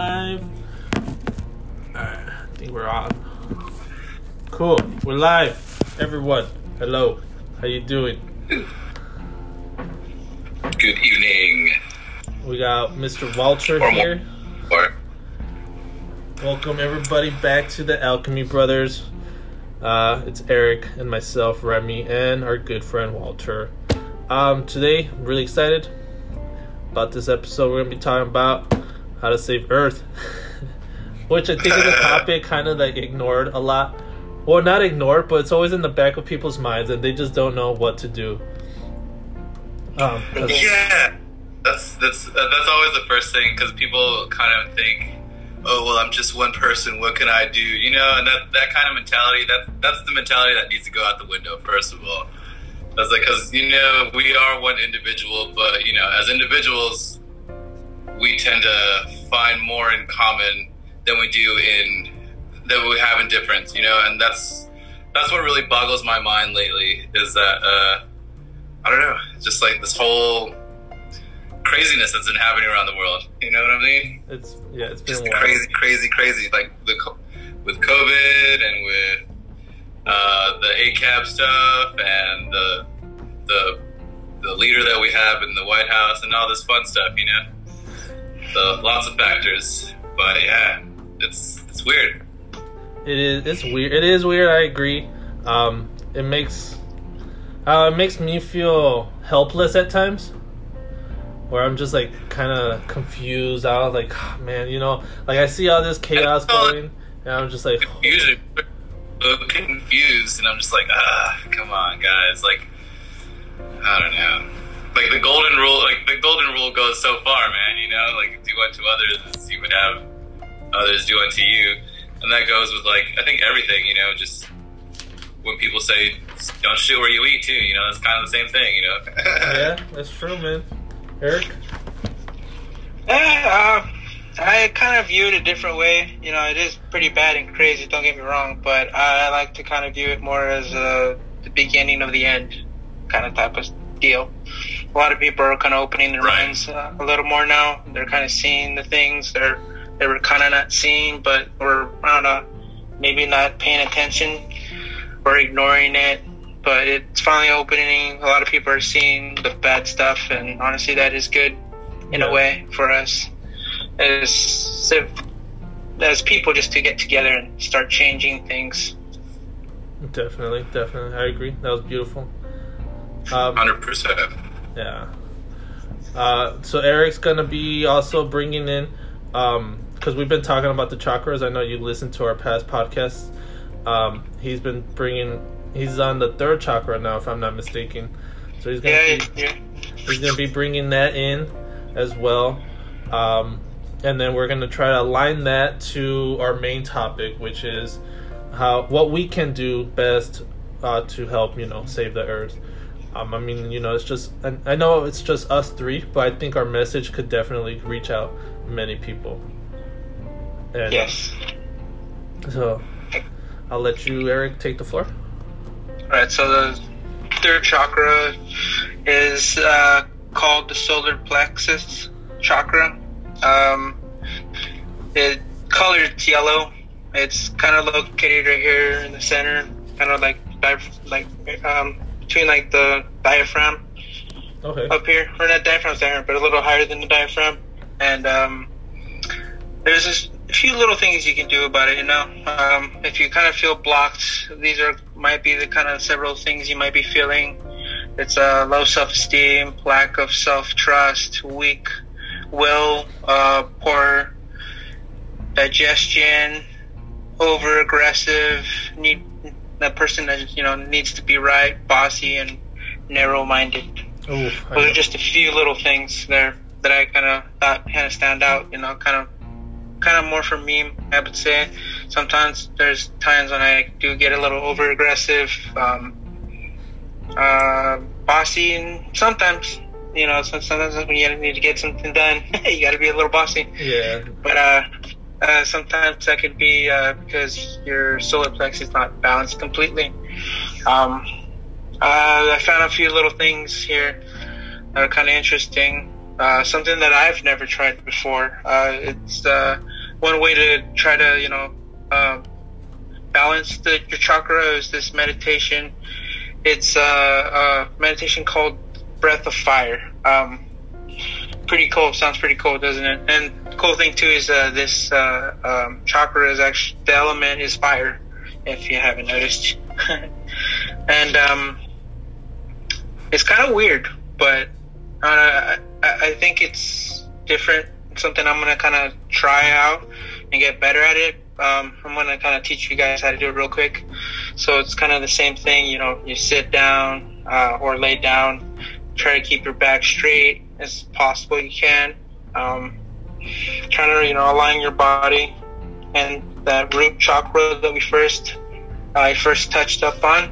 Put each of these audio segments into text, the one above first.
Alright, I think we're on. Cool, we're live. Everyone, hello. How you doing? Good evening. We got Mr. Walter here. Or Welcome everybody back to the Alchemy Brothers. Uh, it's Eric and myself, Remy, and our good friend Walter. Um, today, I'm really excited about this episode. We're gonna be talking about how to save Earth, which I think is a topic kind of like ignored a lot. Well, not ignored, but it's always in the back of people's minds, and they just don't know what to do. Um, yeah, that's that's that's always the first thing because people kind of think, oh well, I'm just one person. What can I do? You know, and that that kind of mentality that that's the mentality that needs to go out the window. First of all, that's like because you know we are one individual, but you know as individuals, we tend to find more in common than we do in that we have in difference. You know, and that's that's what really boggles my mind lately is that. uh I don't know, just like this whole craziness that's been happening around the world. You know what I mean? it's yeah, it's been Just crazy, crazy, crazy. Like the with COVID and with uh, the ACAB stuff and the the the leader that we have in the White House and all this fun stuff. You know, so lots of factors. But yeah, it's it's weird. It is. It's weird. It is weird. I agree. Um, it makes uh, it makes me feel helpless at times, where I'm just like kind of confused. Out like, "Ah, man, you know, like I see all this chaos going, and I'm just like, Usually confused, and I'm just like, ah, come on, guys. Like, I don't know. Like the golden rule, like the golden rule goes so far, man. You know, like do unto others as you would have others do unto you, and that goes with like I think everything. You know, just when people say don't shoot where you eat too. You know, that's kind of the same thing. You know. yeah, that's true, man. Eric, Yeah, uh, I kind of view it a different way. You know, it is pretty bad and crazy. Don't get me wrong, but I like to kind of view it more as uh, the beginning of the end, kind of type of deal. A lot of people are kind of opening their Right. minds uh, a little more now. They're kind of seeing the things they're they were kind of not seeing, but or I don't know, maybe not paying attention or ignoring it. But it's finally opening. A lot of people are seeing the bad stuff, and honestly, that is good in Yeah. a way for us as civ- as people just to get together and start changing things. definitely, definitely, I agree. That was beautiful. Um, Hundred percent. Yeah. Uh, so Eric's gonna be also bringing in, um, because we've been talking about the chakras. I know you listened to our past podcasts. Um, he's been bringing. He's on the third chakra now, if I'm not mistaken. So he's gonna Yeah, be, yeah. he's gonna be bringing that in as well. Um, and then we're gonna try to align that to our main topic, which is how what we can do best uh, to help you know save the earth. Um, I mean, you know, it's just I, I know it's just us three, but I think our message could definitely reach out many people. And, Yes. So I'll let you, Eric, take the floor. All right. So the third chakra is uh, called the solar plexus chakra. Um, it colored yellow. It's kind of located right here in the center, kind of like like um, between like the diaphragm Okay. up here, or not diaphragm there, but a little higher than the diaphragm. And um, there's just a few little things you can do about it. You know, um, if you kind of feel blocked, these are might be the kind of several things you might be feeling. It's uh, low self-esteem, lack of self-trust, weak will, uh, poor digestion, over-aggressive, need that person that you know needs to be right, bossy, and narrow-minded. Oof, I Those are just a few little things there that I kind of thought kind of stand out. You know, kind of, kind of more for me. I would say sometimes there's times when I do get a little over aggressive, um, uh, bossy, and sometimes you know, sometimes when you need to get something done, you got to be a little bossy. yeah. But uh, uh, sometimes that could be uh, because your solar plexus is not balanced completely. Um, uh, I found a few little things here that are kind of interesting. uh, something that I've never tried before. Uh, it's uh, one way to try to, you know, uh, balance the, your chakra is this meditation. It's a meditation called Breath of Fire. Um, pretty cool. Sounds pretty cool, doesn't it? And cool thing too is uh, this uh, um, chakra is actually the element is fire. If you haven't noticed, and um, it's kind of weird, but uh, I, I think it's different. It's something I'm gonna kind of try out and get better at it. Um, I'm gonna kind of teach you guys how to do it real quick. So it's kind of the same thing. You know, you sit down uh, or lay down. Try to keep your back straight as possible you can. Um, trying to you know align your body and that root chakra that we first I first touched up on,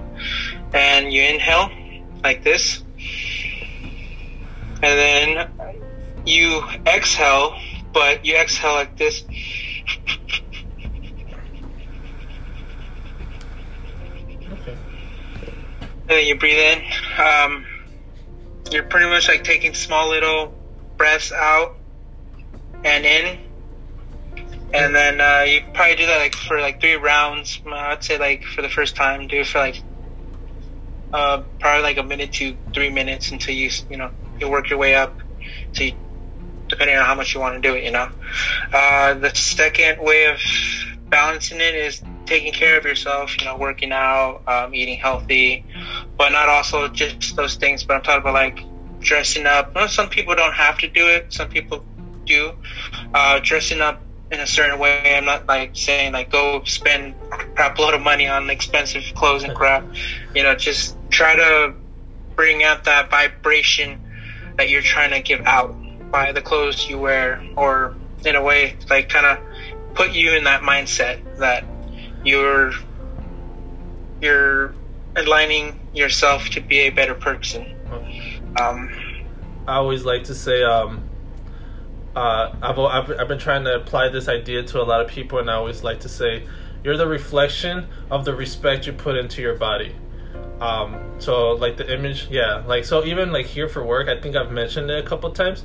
and you inhale like this, and then you exhale, but you exhale like this. Okay. And then you breathe in. Um, you're pretty much like taking small little breaths out and in. And then uh, you probably do that like for like three rounds. I'd say like for the first time, do it for like uh, probably like a minute to three minutes until you you know you work your way up to depending on how much you want to do it. You know, uh, the second way of balancing it is taking care of yourself. You know, working out, um, eating healthy, but not also just those things. But I'm talking about like dressing up. Well, some people don't have to do it. Some people do. Uh, dressing up in a certain way. I'm not like saying like go spend crap load of money on expensive clothes and crap. You know, just try to bring out that vibration that you're trying to give out by the clothes you wear, or in a way, like kind of put you in that mindset that you're you're aligning yourself to be a better person. Um, I always like to say, um, uh, I've, I've, I've been trying to apply this idea to a lot of people, and I always like to say, you're the reflection of the respect you put into your body. Um, so like the image, yeah, like so even like here for work, I think I've mentioned it a couple times.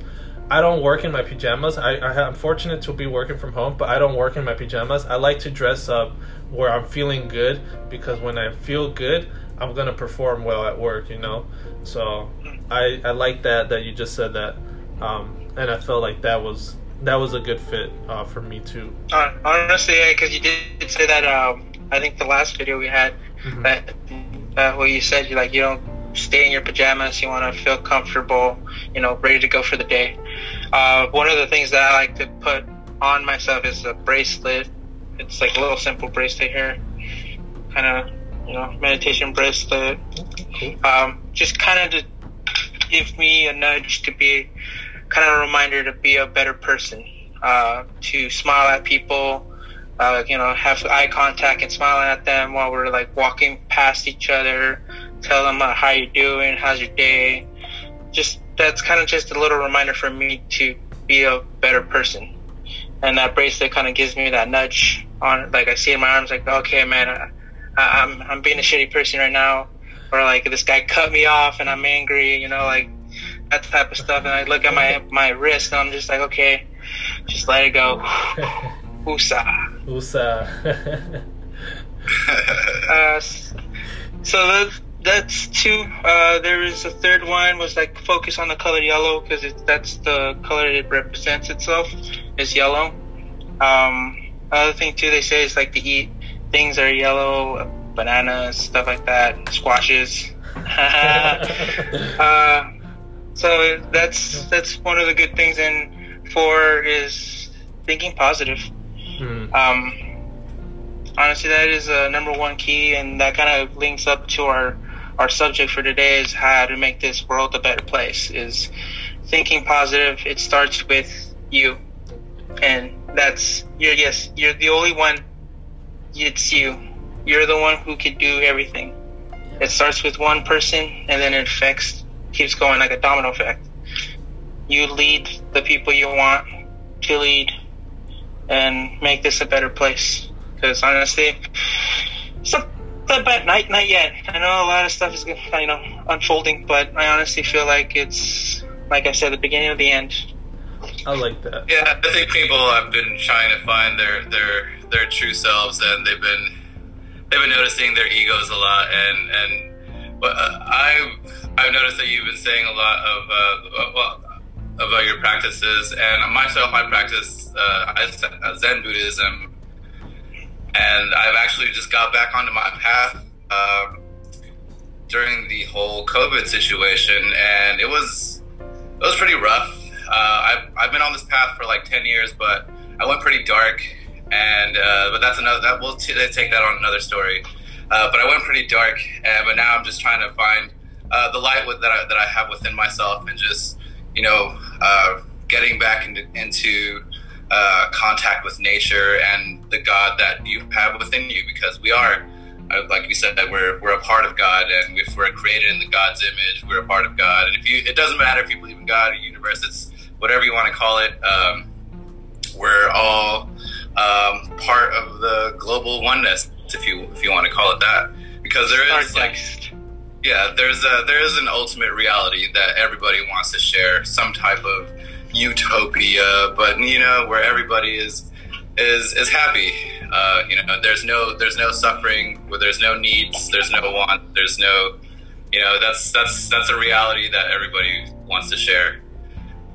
I don't work in my pajamas. I, I am fortunate to be working from home, but I don't work in my pajamas. I like to dress up where I'm feeling good because when I feel good, I'm gonna perform well at work. You know, so I I like that that you just said that, um, and I felt like that was that was a good fit uh, for me too. Uh, honestly, yeah, because you did say that. Um, I think the last video we had Mhm. that uh, what you said, you like you don't stay in your pajamas. You want to feel comfortable, you know, ready to go for the day. Uh, one of the things that I like to put on myself is a bracelet. It's like a little simple bracelet here, kind of you know meditation bracelet. Cool. Um, just kind of to give me a nudge to be kind of a reminder to be a better person, uh, to smile at people, uh, you know, have eye contact and smiling at them while we're like walking past each other, tell them uh, how you're doing, how's your day. Just that's kind of just a little reminder for me to be a better person. And that bracelet kind of gives me that nudge on, like I see in my arms, like, okay, man, I, I'm I'm being a shitty person right now, or like this guy cut me off and I'm angry, you know, like that type of stuff. And I look at my my wrist and I'm just like, okay, just let it go. Woosah. USA. Uh, so that, that's two. Uh, there is a third one was like focus on the color yellow because that's the color it represents itself is yellow. Um, another thing too they say is like to eat things that are yellow, bananas, stuff like that, squashes. uh, so that's that's one of the good things. And four is thinking positive. Hmm. Um, honestly, that is a number one key, and that kind of links up to our our subject for today is how to make this world a better place. Is thinking positive. It starts with you, and that's you're yes, you're the only one. It's you. You're the one who can do everything. It starts with one person, and then it affects, keeps going like a domino effect. You lead the people you want to lead, and make this a better place. Because honestly, it's not that bad not yet. I know a lot of stuff is you know unfolding, but I honestly feel like it's like I said, the beginning of the end. I like that. Yeah, I think people have been trying to find their their their true selves, and they've been they've been noticing their egos a lot, and and but uh, I've I've noticed that you've been saying a lot of uh, well about your practices, and myself, I practice uh, Zen Buddhism, and I've actually just got back onto my path um, during the whole COVID situation, and it was it was pretty rough. Uh, I've I've been on this path for like ten years, but I went pretty dark, and uh, but that's another that we'll t- take that on another story. Uh, but I went pretty dark, and but now I'm just trying to find uh, the light with, that I, that I have within myself, and just you know uh, getting back into into uh, contact with nature and the God that you have within you, because we are like we said, that we're we're a part of God, and if we're created in the God's image, we're a part of God. And if you, it doesn't matter if you believe in God or universe, it's whatever you want to call it. Um, we're all um, part of the global oneness, if you if you want to call it that, because there is like, yeah, there's a there is an ultimate reality that everybody wants to share, some type of utopia, but you know where everybody is is is happy. Uh, you know, there's no there's no suffering, where there's no needs, there's no want, there's no, you know, that's that's that's a reality that everybody wants to share.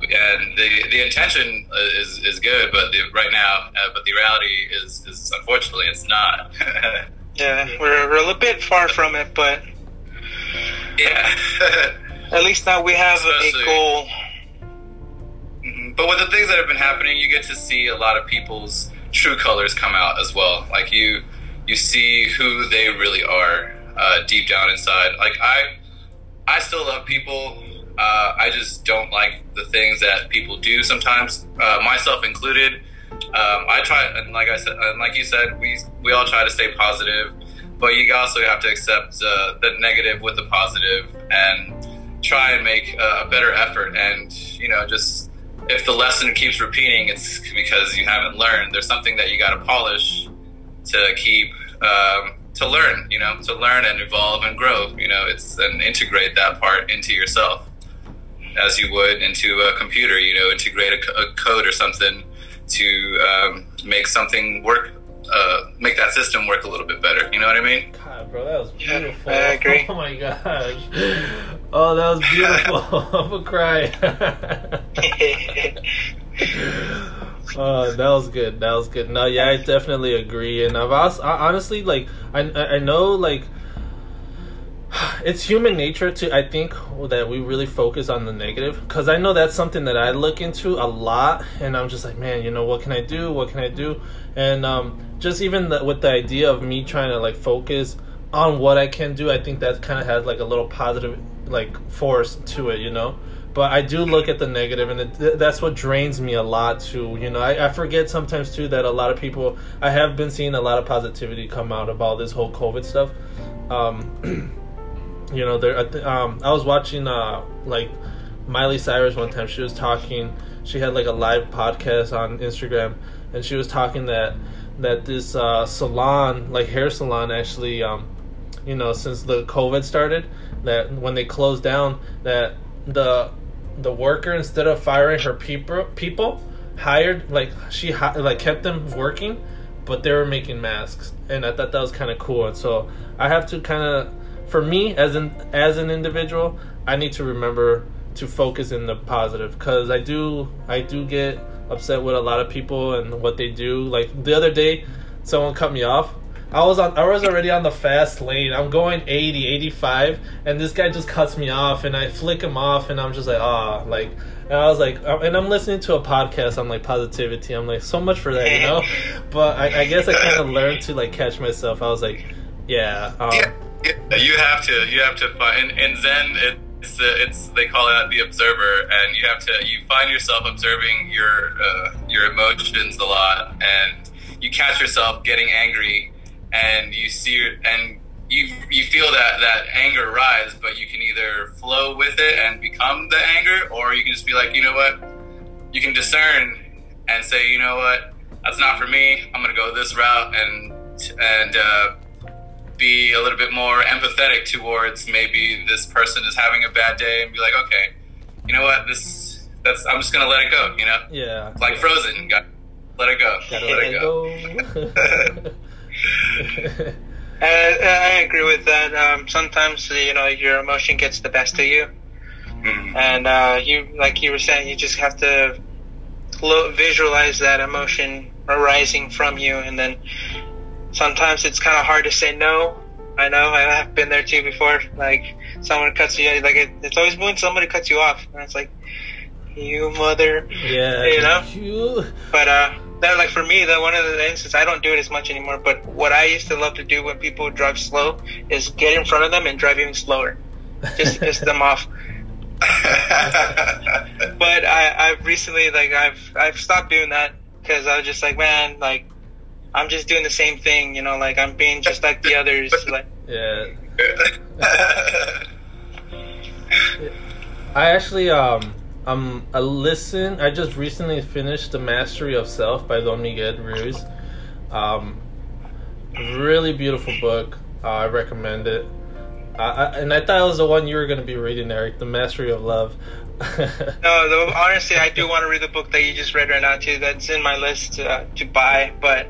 And the the intention is is good, but the, right now, uh, but the reality is is unfortunately it's not. yeah, we're, we're a little bit far from it, but yeah. at least now we have Especially, a goal but with the things that have been happening, you get to see a lot of people's true colors come out as well. Like you, you see who they really are uh, deep down inside. Like I, I still love people. Uh, I just don't like the things that people do sometimes, uh, myself included. Um, I try, and like I said, and like you said, we we all try to stay positive, but you also have to accept the negative with the positive and try and make a better effort. And you know, just if the lesson keeps repeating, it's because you haven't learned. There's something that you got to polish to keep um, to learn. You know, to learn and evolve and grow. You know, it's and integrate that part into yourself as you would into a computer. You know, integrate a, a code or something to um, make something work. Uh, make that system work a little bit better. You know what I mean? God, bro, that was beautiful. Yeah, I agree. Oh my gosh. Oh, that was beautiful. I'm gonna cry. uh, that was good. That was good. No, yeah, I definitely agree. And I've also, I, honestly like I I know like it's human nature to I think that we really focus on the negative because I know that's something that I look into a lot, and I'm just like, man, you know, what can I do? What can I do? And um, just even the, with the idea of me trying to like focus on what I can do, I think that kind of has like a little positive like force to it, you know. But I do look at the negative, and it, that's what drains me a lot too. You know, I, I forget sometimes too that a lot of people. I have been seeing a lot of positivity come out of all this whole COVID stuff. Um, you know, there. Um, I was watching uh, like Miley Cyrus one time. She was talking. She had like a live podcast on Instagram, and she was talking that that this uh, salon, like hair salon, actually, um, you know, since the COVID started, that when they closed down, that the the worker instead of firing her people people hired like she like kept them working, but they were making masks, and I thought that was kind of cool. And so I have to kind of, for me as an as an individual, I need to remember to focus in the positive because I do I do get upset with a lot of people and what they do. Like the other day, someone cut me off I was on I was already on the fast lane. I'm going 80, 85 and this guy just cuts me off and I flick him off and I'm just like, "Ah, oh, like and I was like, uh, and I'm listening to a podcast on like positivity. I'm like, so much for that, you know. But I, I guess I kind of learned to like catch myself. I was like, yeah, um, yeah, you have to, you have to find in, Zen. It's, it's they call it the observer, and you have to you find yourself observing your uh, your emotions a lot, and you catch yourself getting angry and you see and you you feel that that anger rise, but you can either flow with it and become the anger, or you can just be like, you know what, you can discern and say, you know what, that's not for me. I'm gonna go this route and and uh, be a little bit more empathetic towards maybe this person is having a bad day and be like, okay, you know what, this that's I'm just gonna let it go. You know, Yeah. like Frozen, got let it go, Gotta let it go. go. Uh, I agree with that. Um, sometimes you know your emotion gets the best of you, Mm. and uh, you, like you were saying, you just have to lo- visualize that emotion arising from you, and then sometimes it's kind of hard to say no. I know I have been there too before. Like someone cuts you, like it, it's always when somebody cuts you off, and it's like you mother. yeah. You know? You. But uh, that like for me, that one of the things instances I don't do it as much anymore. But what I used to love to do when people drive slow is get in front of them and drive even slower, just to piss them off. But I, I've recently like I've I've stopped doing that because I was just like, man, like I'm just doing the same thing, you know, like I'm being just like the others. Like, Yeah. I actually um um I listen. I just recently finished The Mastery of Self by Don Miguel Ruiz. Um, really beautiful book. Uh, I recommend it. I, I, and I thought it was the one you were going to be reading, Eric. The Mastery of Love. no, though, honestly, I do want to read the book that you just read right now too. That's in my list to, to buy, but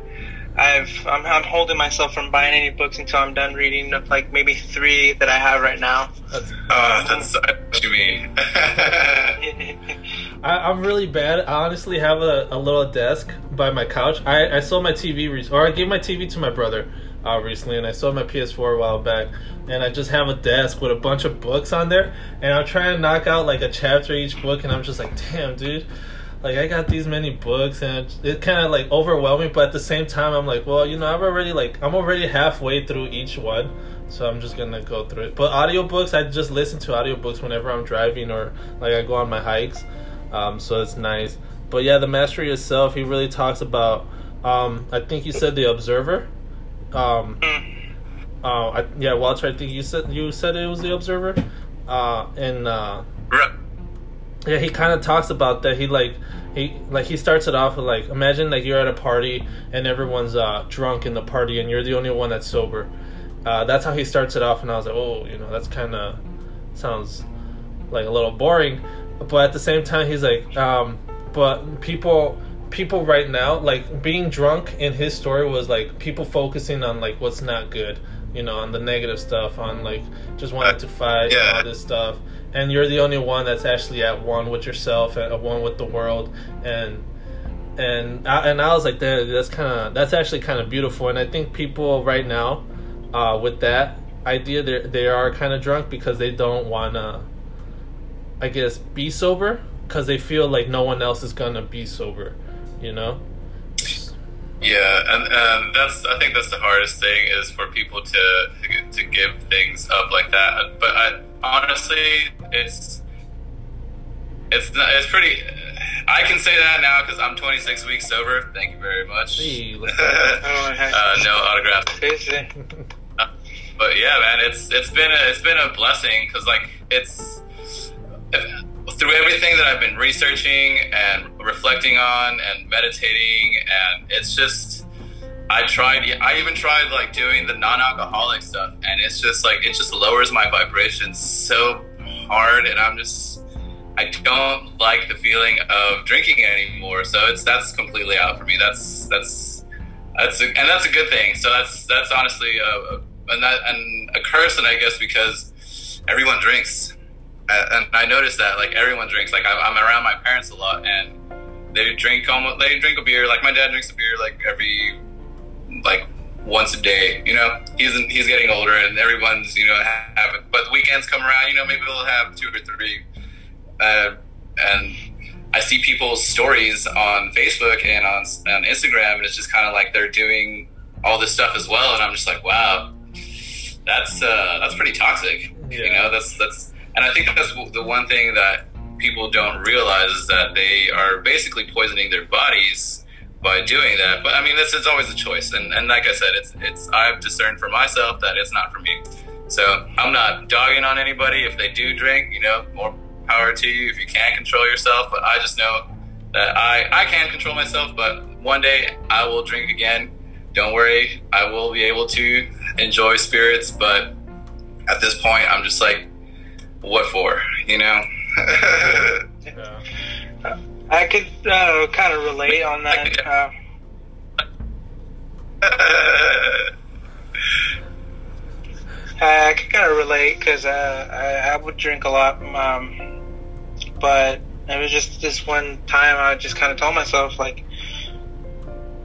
I've I'm, I'm holding myself from buying any books until I'm done reading like maybe three that I have right now. That's- Oh, that's I know what you mean. I, I'm really bad. I honestly have a, a little desk by my couch. I, I sold my TV, re- or I gave my TV to my brother uh, recently, and I sold my PS4 a while back. And I just have a desk with a bunch of books on there, and I'm trying to knock out like a chapter each book, and I'm just like, damn, dude. Like I got these many books, and it, it kind of like overwhelming. But at the same time, I'm like, well, you know, I'm already like I'm already halfway through each one, so I'm just gonna go through it. But audiobooks, I just listen to audiobooks whenever I'm driving or like I go on my hikes um, so it's nice. But yeah, the Mastery of Self, he really talks about. Um, I think you said the observer. Um, uh, I, yeah, Walter, I think you said you said it was the observer. Uh, and uh. Yeah, he kind of talks about that. He like he like he starts it off with like imagine like you're at a party and everyone's uh, drunk in the party and you're the only one that's sober. Uh, that's how he starts it off, and I was like, oh, you know, that's kind of sounds like a little boring, but at the same time, he's like, um, but people people right now like being drunk in his story was like people focusing on like what's not good you know on the negative stuff on like just wanting to fight and all this stuff and you're the only one that's actually at one with yourself and at one with the world. And and I, and I was like that that's kind of that's actually kind of beautiful. And I think people right now uh, with that idea they they are kind of drunk because they don't want to I guess be sober. Because they feel like no one else is gonna be sober you know? Yeah, and, and that's I think that's the hardest thing is for people to to give things up like that. But I, honestly, it's it's not, it's pretty. I can say that now because I'm 26 weeks sober. Thank you very much. Hey, let's go. Okay. uh, no autograph. But yeah, man, it's it's been a it's been a blessing because like it's if, through everything that I've been researching and reflecting on and meditating, and it's just I tried. I even tried like doing the non-alcoholic stuff, and it's just like it just lowers my vibrations so hard, and I'm just I don't like the feeling of drinking anymore. So it's that's completely out for me. That's that's that's a, and that's a good thing. So that's that's honestly a, a and that and a curse, and I guess because everyone drinks, and I noticed that like everyone drinks. Like I'm around my parents a lot, and they drink almost they drink a beer. Like my dad drinks a beer like every like once a day. You know, he's he's getting older, and everyone's you know ha- having. But the weekends come around, you know, maybe we'll have two or three. Uh, and I see people's stories on Facebook and on on Instagram, and it's just kind of like they're doing all this stuff as well, and I'm just like, wow, that's uh, that's pretty toxic. You know, that's that's, and I think that's the one thing that people don't realize is that they are basically poisoning their bodies by doing that. But I mean, this is always a choice, and, and like I said, it's it's I've discerned for myself that it's not for me. So I'm not dogging on anybody if they do drink. You know, more power to you if you can't control yourself. But I just know that I I can control myself. But one day I will drink again. Don't worry, I will be able to enjoy spirits. But at this point, I'm just like, what for? You know? Yeah. I could uh, kind of relate on that. Uh, I could kind of relate because uh, I, I would drink a lot, um, but it was just this one time I just kind of told myself like,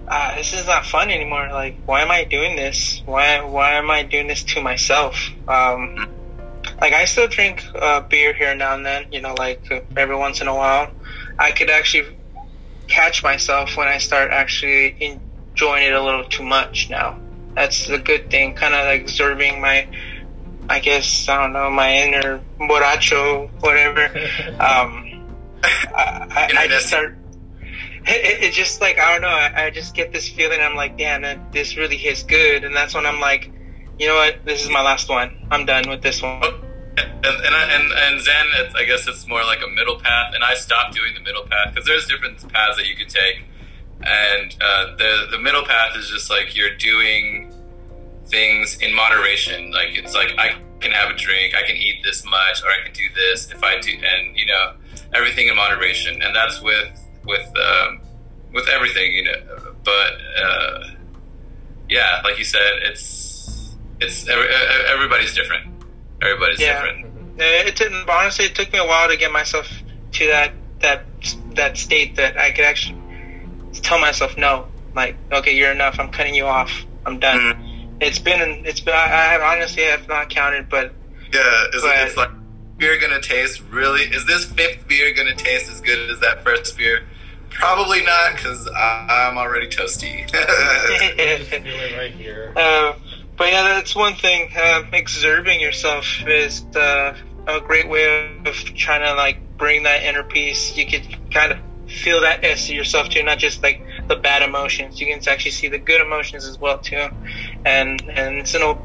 ah, this is not fun anymore. Like, why am I doing this? Why why am I doing this to myself? Um, like I still drink uh, beer here now and then, you know, like uh, every once in a while. I could actually catch myself when I start actually enjoying it a little too much now. That's the good thing, kind of like observing my, I guess, I don't know, my inner borracho, whatever. um, I, I, I just start, it, it, just like, I don't know, I, I just get this feeling, I'm like, damn, that this really hits good. And that's when I'm like, you know what, this is my last one. I'm done with this one. And and, I, and, and Zen, I guess it's more like a middle path, and I stopped doing the middle path because there's different paths that you can take, and uh, the the middle path is just like you're doing things in moderation. Like it's like I can have a drink, I can eat this much, or I can do this if I do, and you know everything in moderation, and that's with with um, with everything, you know. But uh, yeah, like you said, it's it's everybody's different. Everybody's Yeah. different. It took, honestly, it took me a while to get myself to that that that state that I could actually tell myself no. Like, okay, you're enough. I'm cutting you off. I'm done. Mhm. It's been it's been. I have honestly have not counted, but Yeah, it's, But- it's like beer gonna taste really? Is this fifth beer gonna taste as good as that first beer? Probably not, because I'm already toasty. I just feel right here. Uh, but yeah, that's one thing. Uh, exerting yourself is uh, a great way of trying to like bring that inner peace. You can kind of feel that S to yourself too, not just like the bad emotions. You can actually see the good emotions as well too, and and it's a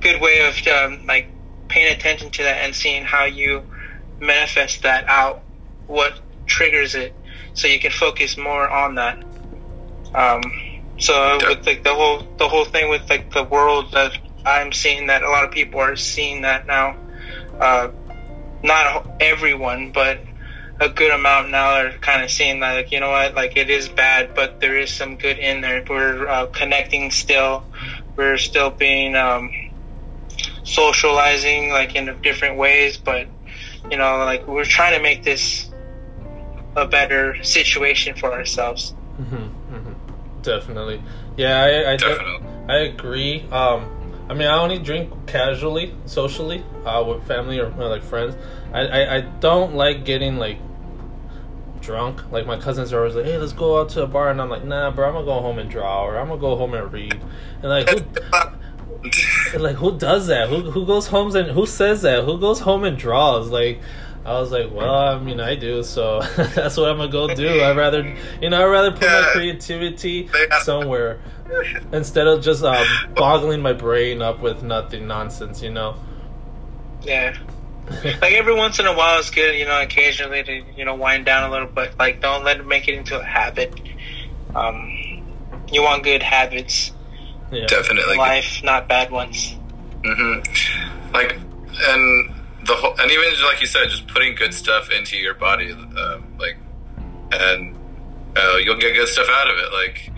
good way of um, like paying attention to that and seeing how you manifest that out, what triggers it, so you can focus more on that. Um, so with like the whole the whole thing with like the world that I'm seeing that a lot of people are seeing that now. Uh, not everyone, but a good amount now are kind of seeing that like you know what, like it is bad, but there is some good in there. We're uh, connecting still. We're still being um, socializing like in different ways, but you know, like we're trying to make this a better situation for ourselves. hmm hmm Definitely. Yeah, I I, Definitely. I agree. Um, I mean, I only drink casually, socially, uh, with family or uh, like friends. I, I I don't like getting like drunk. Like my cousins are always like, "Hey, let's go out to a bar," and I'm like, "Nah, bro, I'm gonna go home and draw, or I'm gonna go home and read." And like, who, like who does that? Who who goes home and who says that? Who goes home and draws? Like, I was like, well, I mean, I do, so that's what I'm gonna go do. I'd rather, you know, I'd rather put my creativity somewhere instead of just um, boggling my brain up with nothing nonsense. You know. Yeah. like every once in a while it's good, you know, occasionally to, you know, wind down a little, but like don't let it make it into a habit. Um, you want good habits yeah. Definitely. in life, not bad ones. hmm Like, and the whole, and even like you said, just putting good stuff into your body, um, like, and uh, you'll get good stuff out of it. Like,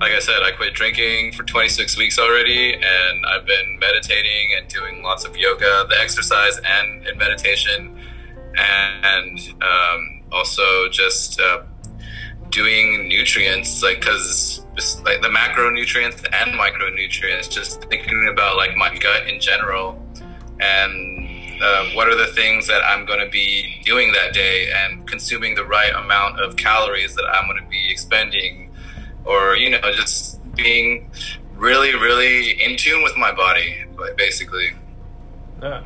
like I said, I quit drinking for 26 weeks already, and I've been meditating and doing lots of yoga, the exercise, and, and meditation, and um, also just uh, doing nutrients, like because like the macronutrients and micronutrients, just thinking about like my gut in general, and uh, what are the things that I'm going to be doing that day, and consuming the right amount of calories that I'm going to be expending, or you know, just being really, really in tune with my body, basically. Yeah.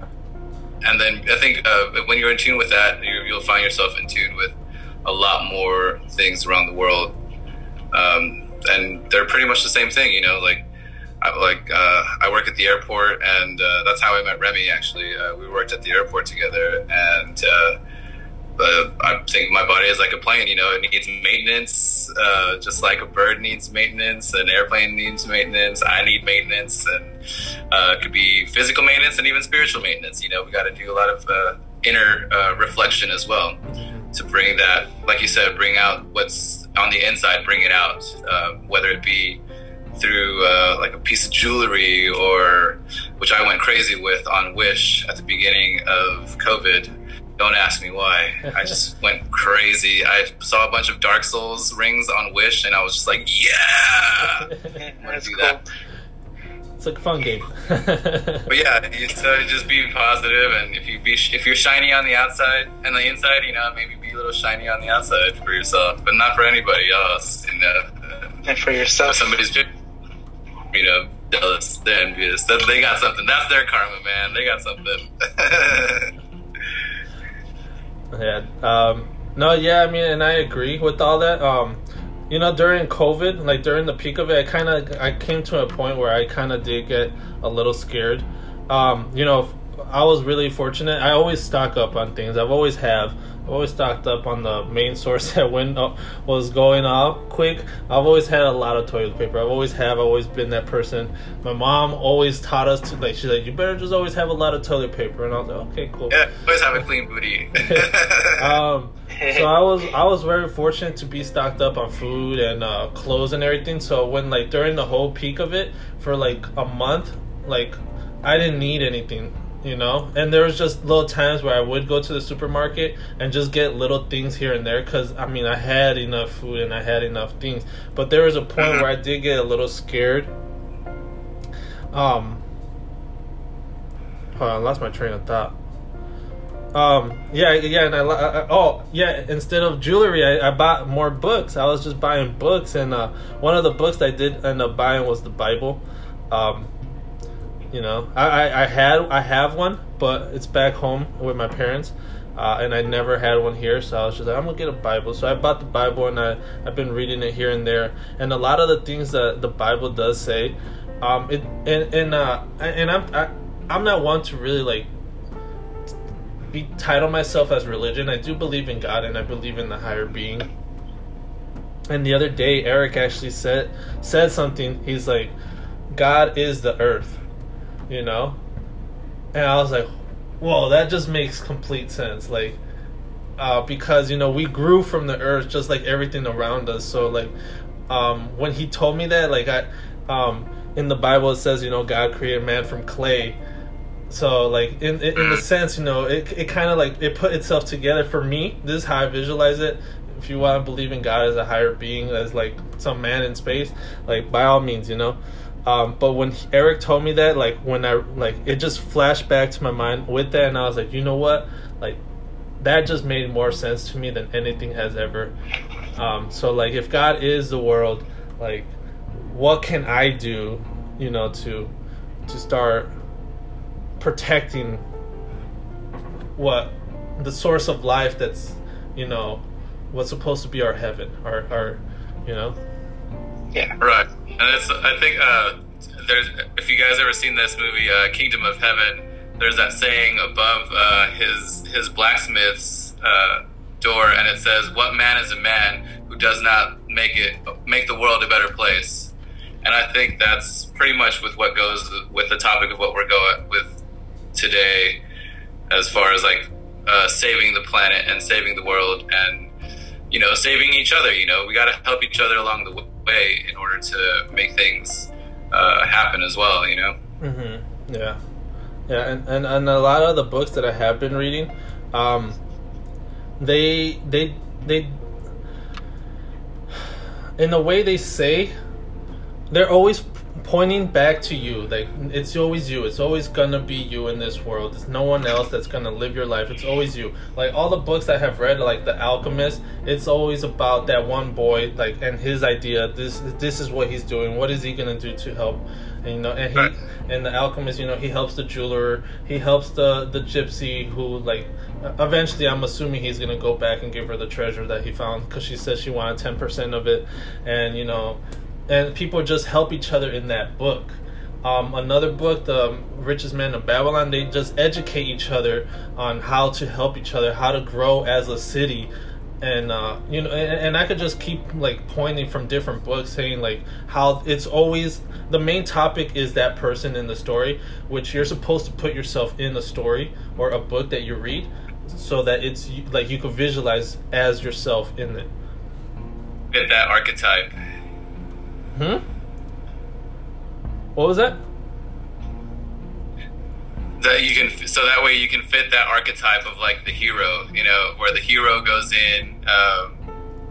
And then I think uh, when you're in tune with that, you you'll find yourself in tune with a lot more things around the world. Um, and they're pretty much the same thing, you know. Like, I, like uh, I work at the airport, and uh, that's how I met Remy. Actually, uh, we worked at the airport together, and uh, uh, I think my body is like a plane. You know, it needs maintenance, uh, just like a bird needs maintenance, an airplane needs maintenance. I need maintenance, and it could be physical maintenance and even spiritual maintenance. You know, we got to do a lot of inner reflection as well to bring that, like you said, bring out what's on the inside, bring it out, whether it be through uh, like a piece of jewelry or which I went crazy with on Wish at the beginning of COVID. Don't ask me why. I just went crazy. I saw a bunch of Dark Souls rings on Wish, and I was just like, "Yeah, That's do cool. that. It's like a fun game. But yeah, you so just be positive, and if you be if you're shiny on the outside and the inside, you know, maybe be a little shiny on the outside for yourself, but not for anybody else. You know, And for if yourself. somebody's you know jealous, they're envious. That they got something. That's their karma, man. They got something. Yeah. Um, no, yeah, I mean, and I agree with all that. Um, you know, during COVID, like during the peak of it, I kind of I came to a point where I kind of did get a little scared. Um, you know, I was really fortunate. I always stock up on things. I've always have. I've always stocked up on the main source that when uh, was going out quick. I've always had a lot of toilet paper. I've always have. always been that person. My mom always taught us to like. She's like, you better just always have a lot of toilet paper. And I was like, okay, cool. yeah, always have a clean booty. um, so I was I was very fortunate to be stocked up on food and uh, clothes and everything. So when like during the whole peak of it for like a month, like I didn't need anything, you know. And there was just little times where I would go to the supermarket and just get little things here and there because I mean I had enough food and I had enough things. But there was a point where I did get a little scared. Um, hold on, I lost my train of thought. Um. Yeah. Yeah. And I, I. I- Oh. Yeah. Instead of jewelry, I, I bought more books. I was just buying books, and uh, one of the books I did end up buying was the Bible. Um. You know, I, I, I had I have one, but it's back home with my parents, uh, and I never had one here. So I was just like, I'm gonna get a Bible. So I bought the Bible, and I I've been reading it here and there. And a lot of the things that the Bible does say, um, it and and uh, and I'm I, I'm not one to really like be title myself as religion. I do believe in God and I believe in the higher being. And the other day, Eric actually said said something. He's like, "God is the earth," you know, and I was like, "Whoa, that just makes complete sense." Like, uh, because you know we grew from the earth just like everything around us. So like, um, when he told me that, like I, um, in the Bible it says you know God created man from clay. So like in in, in the sense you know it, it kind of like it put itself together for me. This is how i visualize it. If you want to believe in god as a higher being as like some man in space like by all means you know um, but when eric told me that like when i like it just flashed back to my mind with that and i was like you know what? Like that just made more sense to me than anything has ever. Um, so like if god is the world like what can i do you know to to start protecting what the source of life that's you know what's supposed to be our heaven our our you know? Yeah. Right, and it's I think uh, there's if you guys ever seen this movie uh, Kingdom of Heaven, there's that saying above uh, his his blacksmith's uh, door, and it says, "What man is a man who does not make it make the world a better place?" And I think that's pretty much with what goes with the topic of what we're going with today, as far as like uh, saving the planet and saving the world and you know saving each other. You know, we got to help each other along the way in order to make things uh, happen as well. You know. mm-hmm. yeah yeah and, and and a lot of the books that i have been reading um they they they in the way they say they're always pointing back to you like it's always you. It's always gonna be you in this world. It's no one else that's gonna live your life. It's always you. Like all the books i have read like the alchemist it's always about that one boy like and his idea. This this is what he's doing. What is he gonna do to help and you know? And he and the alchemist you know he helps the jeweler. He helps the the gypsy who like eventually i'm assuming he's gonna go back and give her the treasure that he found because she said she wanted 10% of it. And you know and people just help each other in that book um, another book the richest man of babylon they just educate each other on how to help each other how to grow as a city and uh, you know and, and i could just keep like pointing from different books saying like how it's always the main topic is that person in the story which you're supposed to put yourself in a story or a book that you read so that it's like you could visualize as yourself in it. Fit that archetype. Hmm. What was that? that you can so that way you can fit that archetype of like the hero you know where the hero goes in um,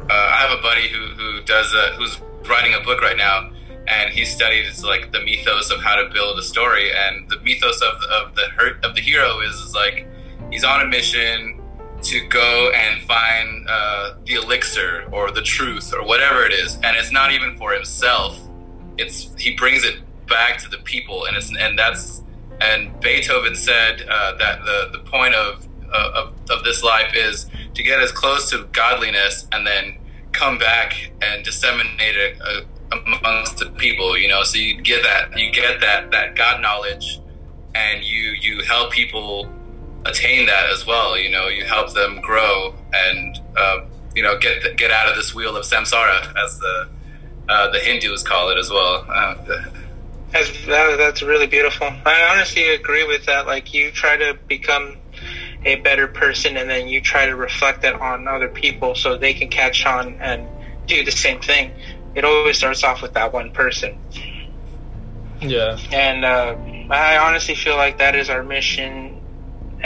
uh, i have a buddy who, who does a, who's writing a book right now and he studies like the mythos of how to build a story and the mythos of, of the hurt of the hero is, is like he's on a mission to go and find uh, the elixir or the truth or whatever it is. And it's not even for himself. It's he brings it back to the people. And it's and that's and Beethoven said uh, that the, the point of, uh, of, of this life is to get as close to godliness and then come back and disseminate it uh, amongst the people. You know, so you get that you get that that God knowledge, and you you help people attain that as well. You know, you help them grow and uh, you know get get out of this wheel of samsara, as the uh, the Hindus call it as well. Uh, That's that, that's really beautiful. I honestly agree with that. Like you try to become a better person, and then you try to reflect that on other people, so they can catch on and do the same thing. It always starts off with that one person, Yeah. and uh, I honestly feel like that is our mission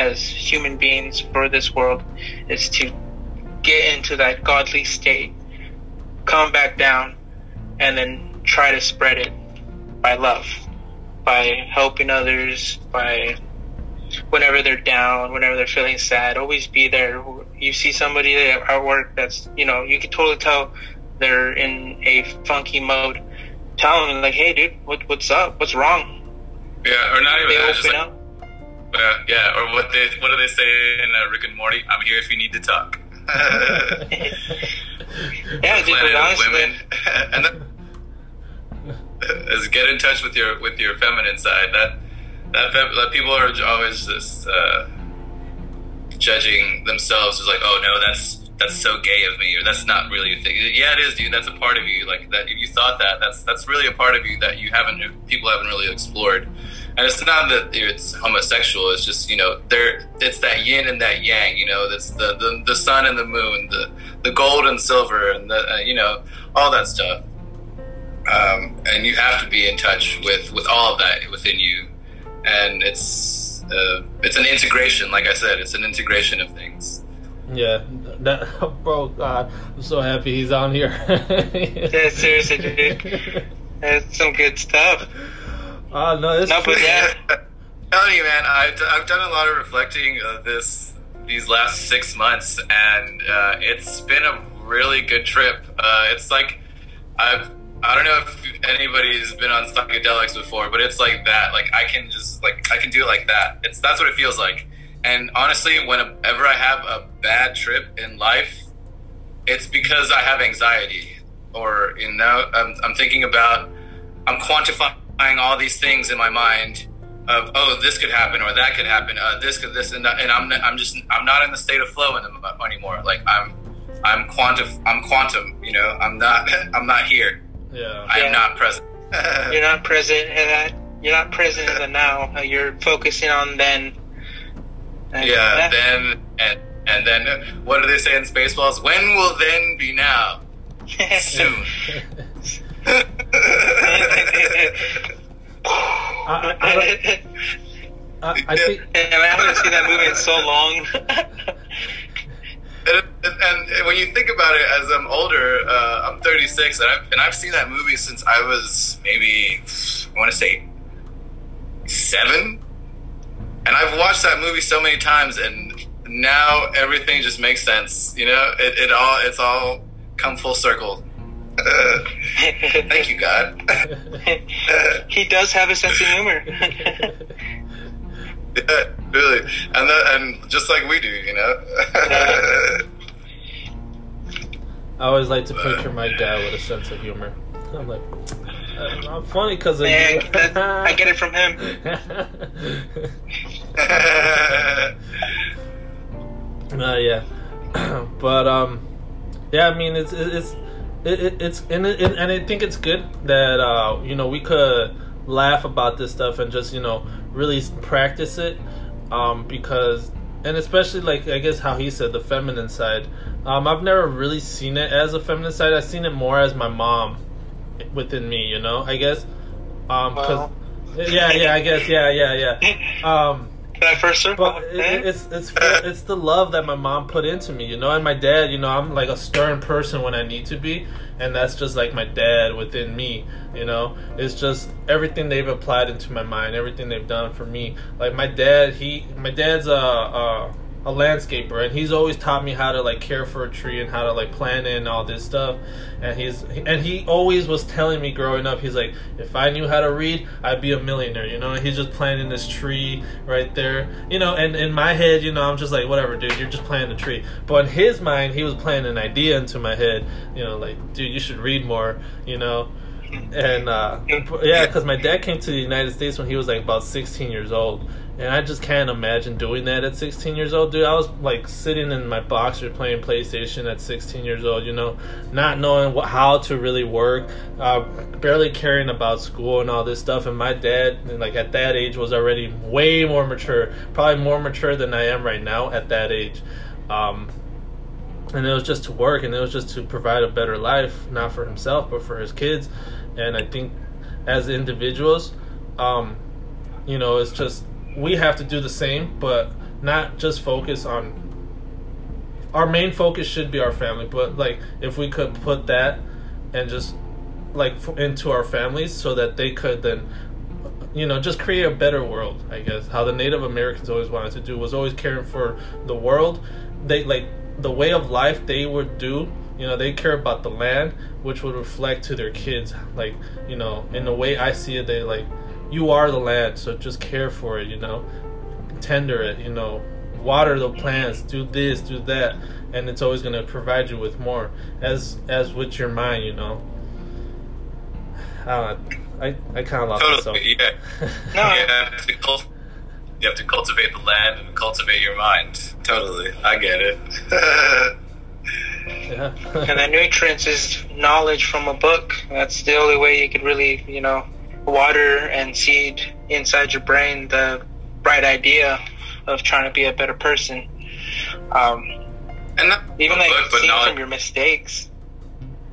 as human beings for this world is to get into that godly state, come back down, and then try to spread it by love, by helping others, by whenever they're down, whenever they're feeling sad, always be there. You see somebody at work that's, you know, you can totally tell they're in a funky mode. Tell them like, hey, dude, what, what's up? What's wrong? yeah, or not even They that. Open like, up. Yeah, or what they what do they say in uh, Rick and Morty? I'm here if you need to talk. Yeah, dude, Planet of honestly, women, and that, is get in touch with your with your feminine side. That that, fem- that people are always just uh, judging themselves as like, oh no, that's that's so gay of me, or that's not really a thing. Yeah, it is, dude. That's a part of you. Like that, if you thought that, that's that's really a part of you that you haven't people haven't really explored. And it's not that it's homosexual. It's just you know there. It's that yin and that yang. You know, that's the the, the sun and the moon, the the gold and silver, and the uh, you know all that stuff. Um, and you have to be in touch with with all of that within you. And it's uh, it's an integration. Like I said, it's an integration of things. Yeah. That, bro, God, I'm so happy he's on here. Yeah, seriously, dude. That's some good stuff. Oh no, this No, but yeah. telling you, man, I've, I've done a lot of reflecting of this these last six months, and uh, it's been a really good trip. Uh, it's like I've I don't know if anybody's been on psychedelics before, but it's like that. Like I can just like I can do it like that. It's that's what it feels like. And honestly, whenever I have a bad trip in life, it's because I have anxiety, or you know, I'm, I'm thinking about, I'm quantifying all these things in my mind of oh this could happen or that could happen uh, this could this and that and I'm I'm just I'm not in the state of flow in them anymore like I'm I'm quantum I'm quantum you know I'm not I'm not here yeah. I am Yeah. not present You're not present in that. You're not present in the now. Uh, You're focusing on then. And yeah then and and then what do they say in Spaceballs when will then be now soon I, I, I, I, I think and I haven't seen that movie in so long. And, and, and when you think about it, as I'm older, uh, I'm 36, and I've, and I've seen that movie since I was maybe, I want to say, seven. And I've watched that movie so many times, and now everything just makes sense. You know, it, it all it's all come full circle. Thank you, God. he does have a sense of humor. yeah, really, and that, and just like we do, you know. I always like to picture my dad with a sense of humor. I'm like, uh, I'm funny because of Man, you. that- I get it from him. Uh, yeah, but um, yeah. I mean, it's it's it, it, it's and it, and I think it's good that uh, you know we could laugh about this stuff and just you know really practice it, um, because and especially like I guess how he said the feminine side. Um, I've never really seen it as a feminine side. I've seen it more as my mom within me. You know, I guess. Um, cause, yeah, yeah, I guess, yeah, yeah, yeah. Um, that first circle. But it, it's it's it's the love that my mom put into me, you know, and my dad. You know, I'm like a stern person when I need to be, and that's just like my dad within me. You know, it's just everything they've applied into my mind, everything they've done for me. Like my dad, he my dad's a. a a landscaper and he's always taught me how to like care for a tree and how to like plant it and all this stuff. And he's and he always was telling me growing up he's like if i knew how to read i'd be a millionaire you know? And he's just planting this tree right there. You know and in my head you know i'm just like whatever dude you're just planting a tree. But in his mind he was planting an idea into my head you know like dude you should read more you know? And uh, yeah. because my dad came to the united states when he was like about 16 years old and I just can't imagine doing that at 16 years old, dude. I was like sitting in my boxer playing PlayStation at 16 years old, you know, not knowing what, how to really work, uh, barely caring about school and all this stuff. And my dad, like at that age, was already way more mature, probably more mature than I am right now at that age. Um, and it was just to work, and it was just to provide a better life, not for himself, but for his kids. And I think as individuals, um, you know, it's just we have to do the same, but not just focus on our main focus should be our family, but like if we could put that and just like into our families so that they could then you know just create a better world i guess. How the native americans always wanted to do was always caring for the world. They like the way of life they would do you know they care about the land which would reflect to their kids like you know in the way i see it they like you are the land, so just care for it, you know. Tender it, you know. Water the plants, do this, do that, and it's always going to provide you with more. As as with your mind, you know. Ah, I I, I kind of lost totally, myself. Yeah. no. You have, to cult- you have to cultivate the land and cultivate your mind. Totally, I get it. yeah. and the nutrients is knowledge from a book. That's the only way you could really, you know, water and seed inside your brain the right idea of trying to be a better person. Um, and not even like book, seeing from your mistakes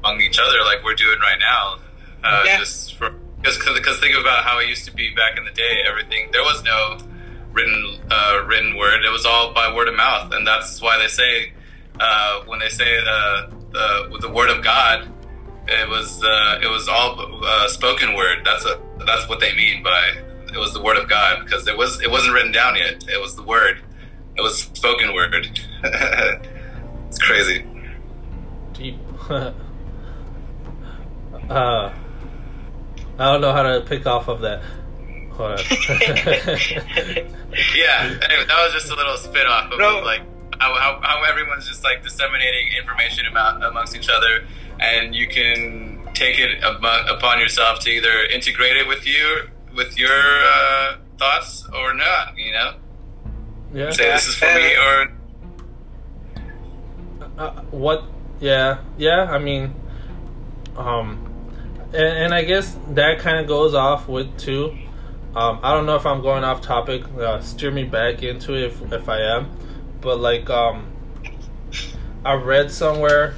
among each other, like we're doing right now. Uh, yeah. Just for because because think about how it used to be back in the day. Everything there was no written uh, written word. It was all by word of mouth, and that's why they say uh, when they say uh, the the word of God it was uh, it was all uh, spoken word. That's a that's what they mean by it was the word of God because it was it wasn't written down yet. It was the word. It was spoken word. it's crazy. Deep. uh, I don't know how to pick off of that. yeah. Anyway, that was just a little spit off of no. like how, how, how everyone's just like disseminating information about amongst each other and you can take it upon yourself to either integrate it with you with your uh, thoughts or not. You know, yeah. Say this is for me or uh, what? Yeah, yeah. I mean, um, and, and I guess that kind of goes off with too. Um, I don't know if I'm going off topic. Uh, steer me back into it if if I am, but like um, I read somewhere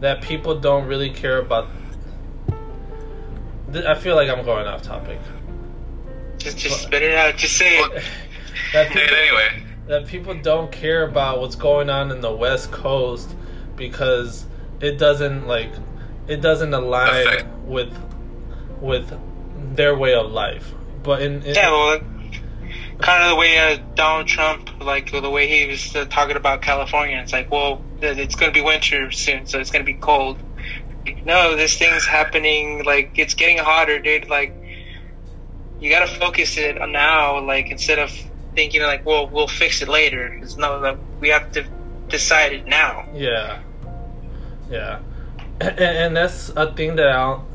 that people don't really care about. I feel like I'm going off topic. Just, just spit it out. Just say it. that people, say it anyway. That people don't care about what's going on in the West Coast because it doesn't like it doesn't align with with their way of life. But in, in yeah, well, kind of the way uh, Donald Trump, like the way he was uh, talking about California. It's like, well, it's going to be winter soon, so it's going to be cold. No, this thing's happening. Like it's getting hotter, dude. Like you got to focus it now. Like instead of thinking like, well, we'll fix it later. It's no, like, we have to decide it now. Yeah, yeah, and, and that's a thing that I'll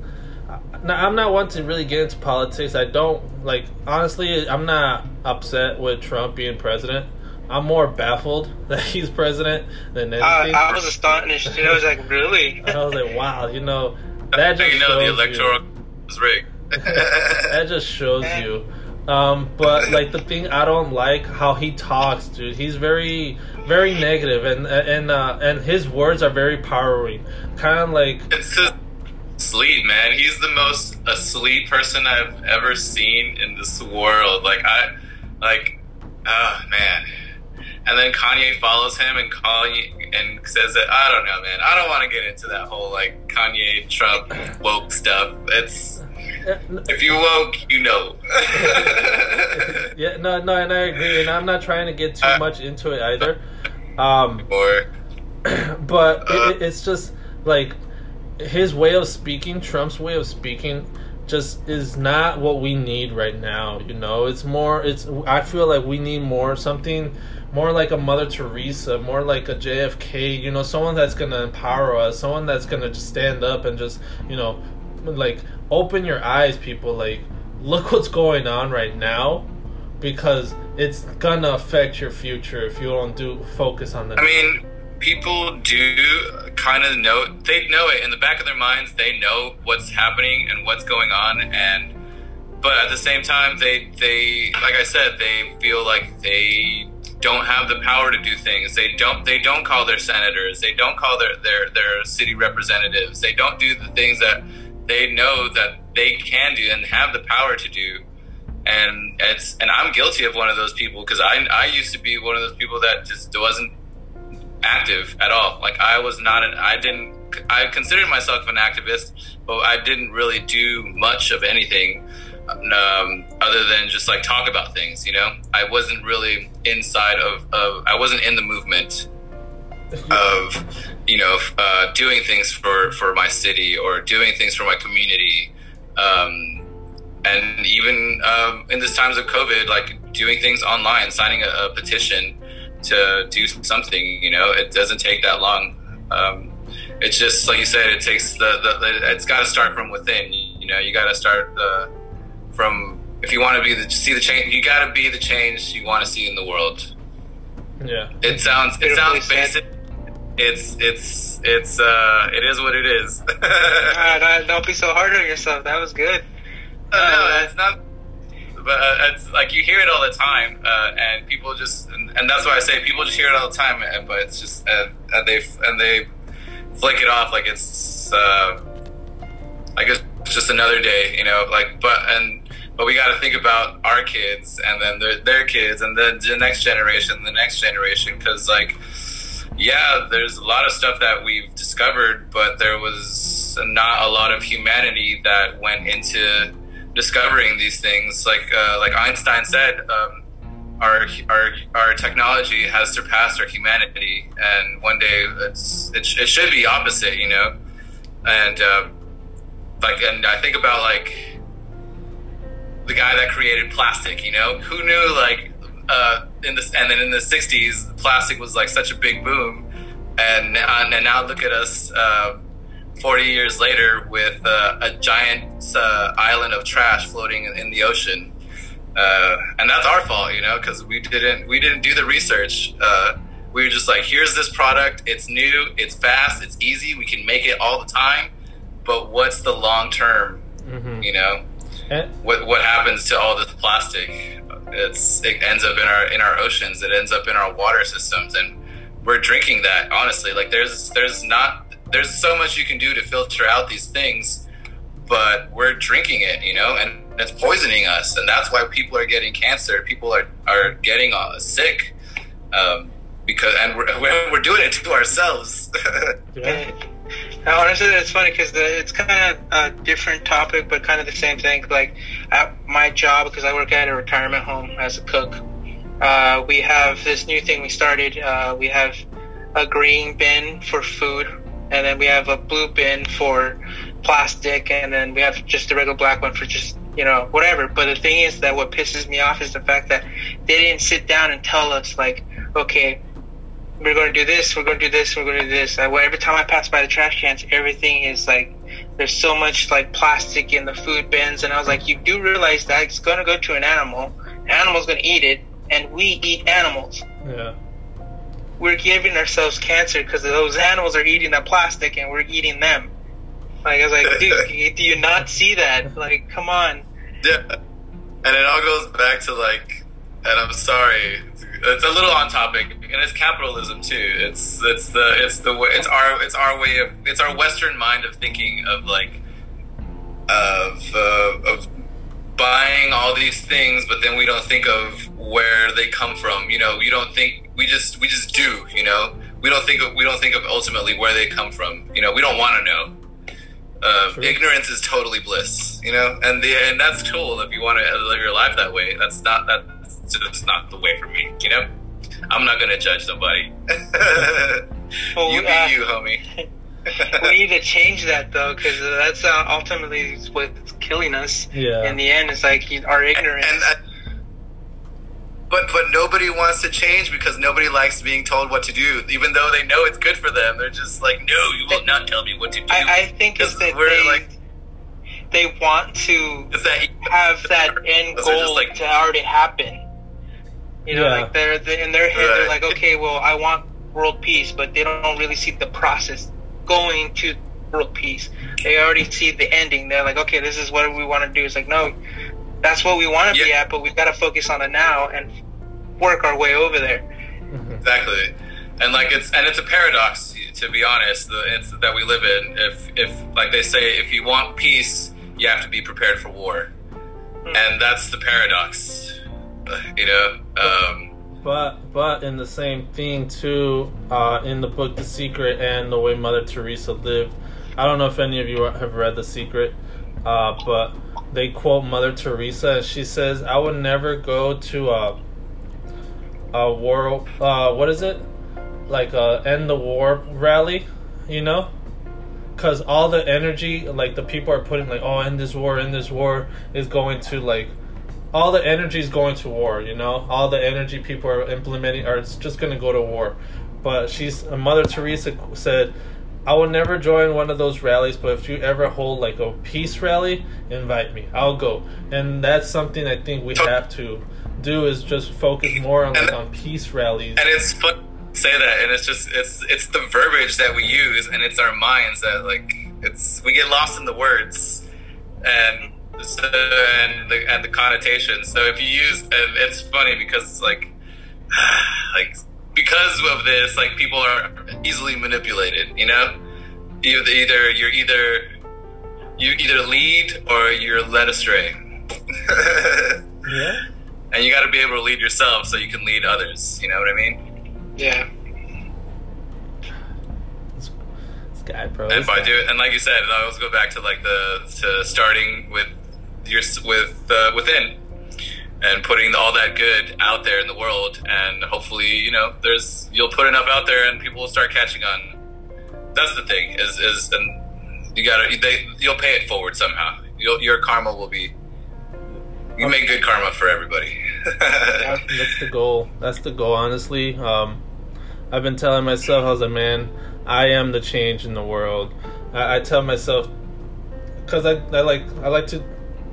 now, I'm not one to really get into politics. I don't like honestly. I'm not upset with Trump being president. I'm more baffled that he's president than anything. I, I was astonished. I was like, really? I was like, wow. You know, that just you know the electoral you, is rigged. that just shows you Um, but like the thing I don't like how he talks, dude. He's very, very negative, and and uh, and his words are very powering. Kind of like It's just sleep, man. He's the most asleep person I've ever seen in this world. Like I, like, oh man. And then Kanye follows him and Kanye and says that I don't know, man. I don't want to get into that whole like Kanye Trump woke stuff. It's if you woke, you know. yeah, no, no, and I agree, and I'm not trying to get too Uh, much into it either. Um, or but Uh. it, it's just like his way of speaking, Trump's way of speaking, just is not what we need right now. You know, it's more. It's I feel like we need more something more like a Mother Teresa, more like a JFK. You know, someone that's gonna empower us, someone that's gonna just stand up and just you know, like open your eyes, people. Like look what's going on right now. Because it's gonna affect your future if you don't do focus on the I mean, people do kind of know they know it in the back of their minds. They know what's happening and what's going on, and but at the same time, they they like I said, they feel like they don't have the power to do things. They don't they don't call their senators. They don't call their their their city representatives. They don't do the things that they know that they can do and have the power to do and it's and I'm guilty of one of those people because I I used to be one of those people that just wasn't active at all. Like I was not an I didn't I considered myself an activist, but I didn't really do much of anything um, other than just like talk about things. You know, I wasn't really inside of, of I wasn't in the movement of you know uh, doing things for for my city or doing things for my community. Um, and even um, in this times of COVID, like doing things online, signing a, a, petition to do something, you know, it doesn't take that long. Um, it's just like you said, it takes the, the, the it's got to start from within. You know, you got to start the, from if you want to be the see the change, you got to be the change you want to see in the world. Yeah, it sounds it sounds basic. It's it's it's uh it is what it is. uh, don't be so hard on yourself. That was good. Uh, no, it's not. But uh, it's like you hear it all the time, uh, and people just, and, and, that's why I say people just hear it all the time. And, but it's just, and they and they flick it off like it's, uh, like it's just another day, you know. Like, but and but we got to think about our kids, and then their, their kids, and then the next generation, the next generation, because like, yeah, there's a lot of stuff that we've discovered, but there was not a lot of humanity that went into discovering these things. Like uh, like Einstein said, um, our our our technology has surpassed our humanity, and one day it's it, it should be opposite, you know. And uh, like, and I think about like the guy that created plastic. You know, who knew like uh, in this and then in the '60s, plastic was like such a big boom, and and now look at us. Uh, 40 years later with uh, a giant uh, island of trash floating in, the ocean. Uh, and that's our fault you know because we didn't we didn't do the research. Uh, we were just like here's this product. It's new. It's fast. It's easy. We can make it all the time. But what's the long term? Mm-hmm. you know? And- what what happens to all this plastic? It's it ends up in our in our oceans. It ends up in our water systems. And we're drinking that honestly. Like there's there's not there's so much you can do to filter out these things, but we're drinking it, you know, and it's poisoning us, and that's why people are getting cancer. People are are getting uh, sick um, because, and we're we're doing it to ourselves. yeah. Now, honestly, it's funny because it's kind of a different topic, but kind of the same thing. Like at my job, because I work at a retirement home as a cook, uh, we have this new thing we started. Uh, we have a green bin for food and then we have a blue bin for plastic, and then we have just a regular black one for just you know whatever. But the thing is that what pisses me off is the fact that they didn't sit down and tell us like, okay, we're going to do this, we're going to do this, we're going to do this. Every time I pass by the trash cans, everything is like, there's so much like plastic in the food bins, and I was like, you do realize that it's going to go to an animal, animal's going to eat it, and we eat animals. Yeah we're giving ourselves cancer because those animals are eating that plastic and we're eating them. Like I was like, dude, do you not see that? Like, come on. Yeah. and it all goes back to like, and I'm sorry, it's a little on topic, and it's capitalism too. It's it's the it's the way it's our it's our way of it's our Western mind of thinking of like of uh, of buying all these things, but then we don't think of where they come from. You know, you don't think we just we just do. You know, we don't think of we don't think of ultimately where they come from. You know, we don't want to know. Uh, ignorance is totally bliss, you know, and the and that's cool if you want to live your life that way. That's not that's just not the way for me, you know. I'm not gonna judge somebody. Well, you be uh, you, homie. we need to change that though, because that's uh, ultimately what's killing us. Yeah. In the end, it's like our ignorance. and uh, but but nobody wants to change because nobody likes being told what to do, even though they know it's good for them. They're just like, no, you will not tell me what to do. I, I think it's that we're they, like- they want to that have that end Those are just goal like- to already happen. You know, Yeah. like they're, they in their head, they're like, okay, well, I want world peace, but they don't really see the process going to world peace. They already see the ending. They're like, okay, this is what we want to do. It's like, no, that's what we want to be at, but we've got to focus on it now and work our way over there. Exactly, and like it's and it's a paradox to be honest. The, it's that we live in. If if like they say, if you want peace, you have to be prepared for war, and that's the paradox. You know, um, But but in the same thing too, uh, in the book The Secret and the way Mother Teresa lived, I don't know if any of you have read The Secret, uh, but they quote Mother Teresa and she says, "I would never go to a a war. Uh, what is it? Like a end the war rally, you know." Cause all the energy, like the people are putting, like, oh, end this war, end this war, is going to like all the energy is going to war, you know. All the energy people are implementing are it's just going to go to war. But she's uh, Mother Teresa said, "I will never join one of those rallies, but if you ever hold like a peace rally, invite me. I'll go." And that's something I think we have to do is just focus more on like on peace rallies. and it's fun to say that, and it's just it's it's the verbiage that we use, and it's our minds that like it's we get lost in the words, and so, and the and the connotations. So if you use, it's funny because it's like like because of this, like people are easily manipulated. You know, you either you're either you either lead or you're led astray. Yeah. And you got to be able to lead yourself so you can lead others. You know what I mean? Yeah. This, this guy, bro. and this by guy. do and like you said, I always go back to like the to starting with your with uh, within and putting all that good out there in the world, and hopefully, you know, there's you'll put enough out there, and people will start catching on. That's the thing is is and you gotta they you'll pay it forward somehow. You'll, your karma will be. You make good karma for everybody. That- that's the goal. That's the goal. Honestly, um, I've been telling myself, I was like, man, I am the change in the world. I, I tell myself because I, I like I like to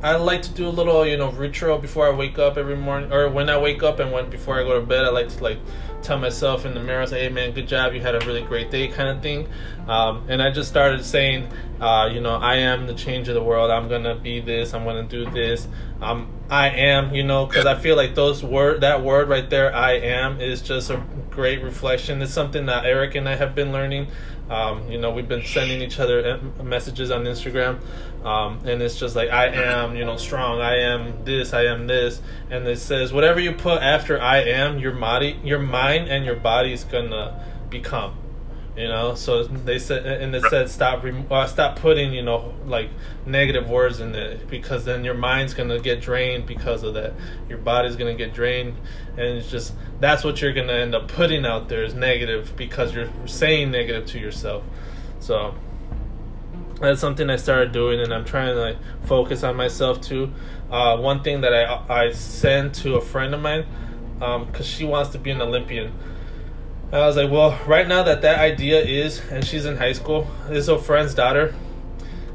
I like to do a little you know ritual before I wake up every morning or when I wake up and when before I go to bed. I like to like tell myself in the mirror, say, hey man, good job, you had a really great day, kind of thing. Um, and I just started saying, uh, you know, I am the change of the world. I'm gonna be this. I'm gonna do this. Um, I am, you know, because I feel like those word that word right there, I am, is just a great reflection. It's something that Eric and I have been learning. Um, you know, we've been sending each other messages on Instagram, um, and it's just like I am, you know, strong. I am this. I am this, and it says whatever you put after I am, your body, your mind, and your body is gonna become. You know, so they said, and it said stop, uh, stop putting, you know, like negative words in it because then your mind's gonna get drained because of that. Your body's gonna get drained, and it's just that's what you're gonna end up putting out there is negative because you're saying negative to yourself. So that's something I started doing, and I'm trying to like focus on myself too. Uh, one thing that I I sent to a friend of mine because she wants to be an Olympian. I was like, well, right now that that idea is, and she's in high school, this is a friend's daughter.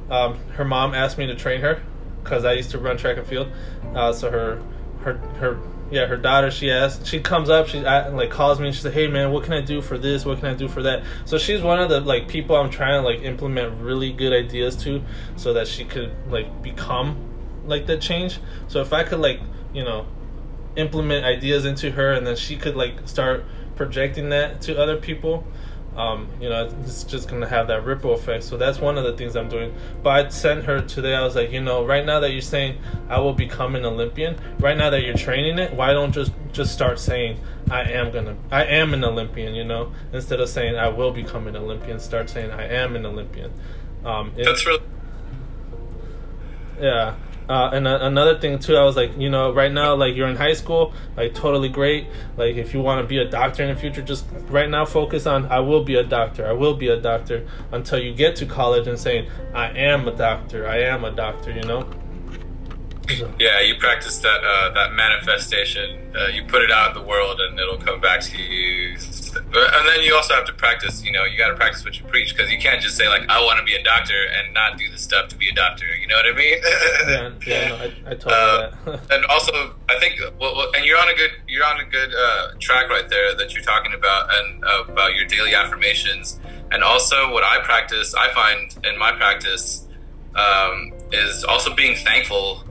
Um, her mom asked me to train her because I used to run track and field. Uh, so her, her, her, yeah, her daughter. She asked. She comes up. She like calls me and she said, "Hey man, what can I do for this? What can I do for that?" So she's one of the like people I'm trying to like implement really good ideas to, so that she could like become like the change. So if I could like you know implement ideas into her, and then she could like start projecting that to other people. Um, you know, it's just gonna have that ripple effect. So that's one of the things I'm doing. But I sent her today. I was like, you know, right now that you're saying I will become an Olympian, right now that you're training it, why don't just just start saying I am gonna, I am an Olympian. You know, instead of saying I will become an Olympian, start saying I am an Olympian. Um, it- That's really yeah. Uh, and uh, another thing too, I was like, you know, right now, like you're in high school, like totally great. Like if you want to be a doctor in the future, just right now focus on I will be a doctor. I will be a doctor until you get to college and saying I am a doctor. I am a doctor. You know. Yeah, you practice that uh, that manifestation. Uh, you put it out in the world, and it'll come back to you. And then you also have to practice. You know, you got to practice what you preach because you can't just say like, "I want to be a doctor" and not do the stuff to be a doctor. You know what I mean? yeah, yeah, no, I, I told Uh, that. and also, I think, well, well, and you're on a good, you're on a good uh, track right there that you're talking about, and uh, about your daily affirmations, and also what I practice. I find in my practice um, is also being thankful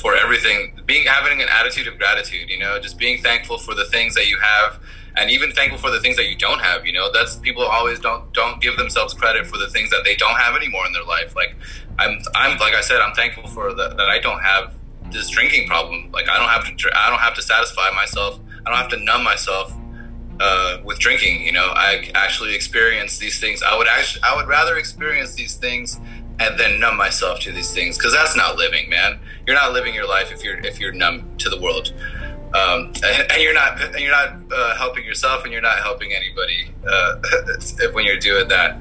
for everything, being having an attitude of gratitude. You know, just being thankful for the things that you have. And even thankful for the things that you don't have, you know. That's people always don't don't give themselves credit for the things that they don't have anymore in their life. Like I'm, I'm like I said, I'm thankful for the, that I don't have this drinking problem. Like I don't have to, I don't have to satisfy myself. I don't have to numb myself uh, with drinking. You know, I actually experience these things. I would actually, I would rather experience these things and then numb myself to these things because that's not living, man. You're not living your life if you're if you're numb to the world. Um, and, and you're not and you're not uh, helping yourself and you're not helping anybody uh, when you're doing that.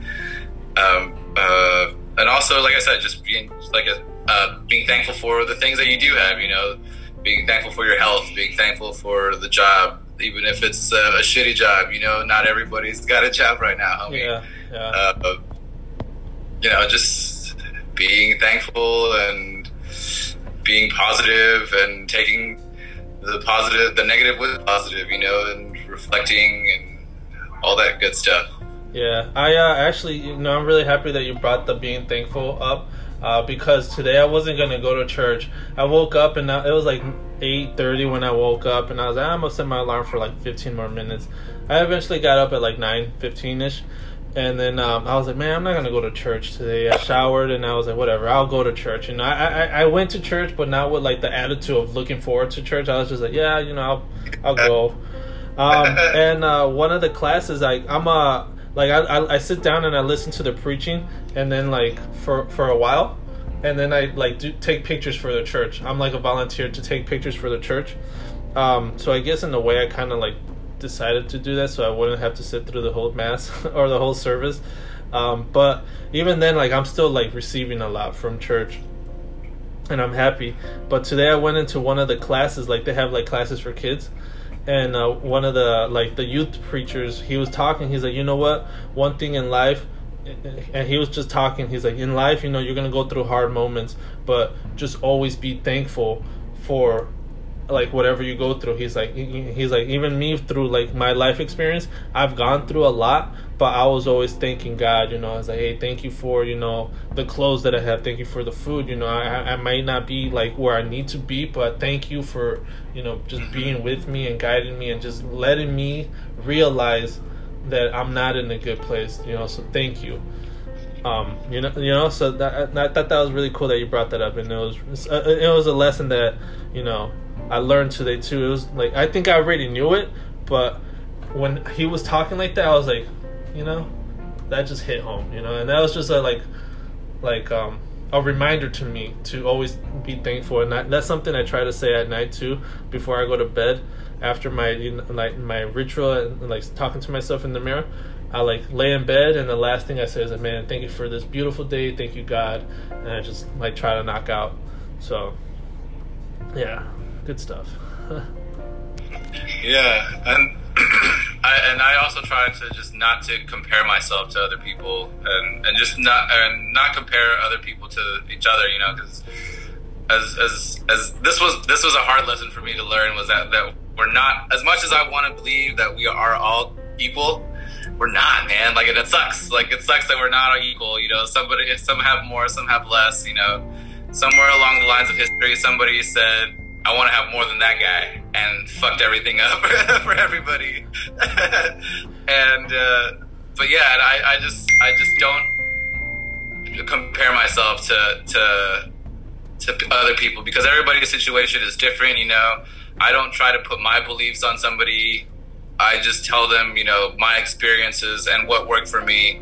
Um, uh, and also, like I said, just being like a, uh, being thankful for the things that you do have. You know, being thankful for your health, being thankful for the job, even if it's a, a shitty job. You know, not everybody's got a job right now. Homie. yeah, yeah, Uh, you know, just being thankful and being positive and taking the positive, the negative with positive. You know, and reflecting and all that good stuff. Yeah, I uh, actually, you know, I'm really happy that you brought the being thankful up uh, because today I wasn't gonna go to church. I woke up and it was like 8:30 when I woke up, and I was like, I'm gonna set my alarm for like 15 more minutes. I eventually got up at like 9:15 ish, and then um, I was like, man, I'm not gonna go to church today. I showered and I was like, whatever, I'll go to church. And I, I, I went to church, but not with like the attitude of looking forward to church. I was just like, yeah, you know, I'll, I'll go. Um, and uh, one of the classes, I, I'm a like I, I, I sit down and I listen to the preaching, and then like for for a while, and then I like do take pictures for the church. I'm like a volunteer to take pictures for the church. Um, so I guess in a way I kind of like decided to do that so I wouldn't have to sit through the whole mass or the whole service. Um, but even then, like I'm still like receiving a lot from church and I'm happy. But today I went into one of the classes, like they have like classes for kids, and uh, one of the like the youth preachers, he was talking. He's like, you know what? One thing in life, and he was just talking. He's like, in life, you know, you're gonna go through hard moments, but just always be thankful for like whatever you go through he's like he's like even me through like my life experience i've gone through a lot but i was always thanking god you know i was like hey thank you for you know the clothes that i have thank you for the food you know i i might not be like where i need to be but thank you for you know just being with me and guiding me and just letting me realize that i'm not in a good place you know so thank you. Um, you know, you know, so that I thought that was really cool that you brought that up, and it was uh, it was a lesson that you know I learned today too. It was like I think I already knew it, but when he was talking like that, I was like, you know, that just hit home, you know, and that was just a like, like um a reminder to me to always be thankful, and that, that's something I try to say at night too before I go to bed after my you know, like my ritual and like talking to myself in the mirror. I like lay in bed and the last thing I say is man, thank you for this beautiful day, thank you God, and I just like try to knock out. So, yeah, good stuff. Yeah, and I and I also try to just not to compare myself to other people, and, and just not and not compare other people to each other. You know, because as as as this was this was a hard lesson for me to learn was that that we're not as much as I want to believe that we are all equal. We're not, man. Like it sucks. Like it sucks that we're not all equal. You know, somebody some have more, some have less. You know, somewhere along the lines of history, somebody said, "I want to have more than that guy," and fucked everything up for everybody. and uh, but yeah, I, I just I just don't compare myself to to to other people because everybody's situation is different. You know, I don't try to put my beliefs on somebody. I just tell them, you know, my experiences and what worked for me.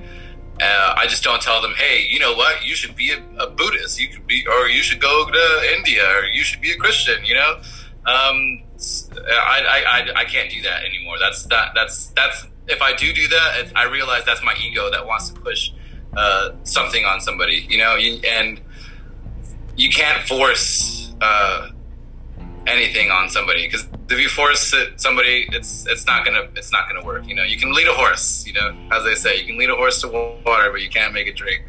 Uh, I just don't tell them, hey, you know what? You should be a, a, Buddhist. You could be, or you should go to India, or you should be a Christian. You know, um, I, I, I, can't do that anymore. That's that. That's that's. If I do do that, I realize that's my ego that wants to push uh, something on somebody. You know, and you can't force uh, anything on somebody because if you force it, somebody, it's it's not gonna it's not gonna work. You know, you can lead a horse. You know, as they say, you can lead a horse to water, but you can't make it drink.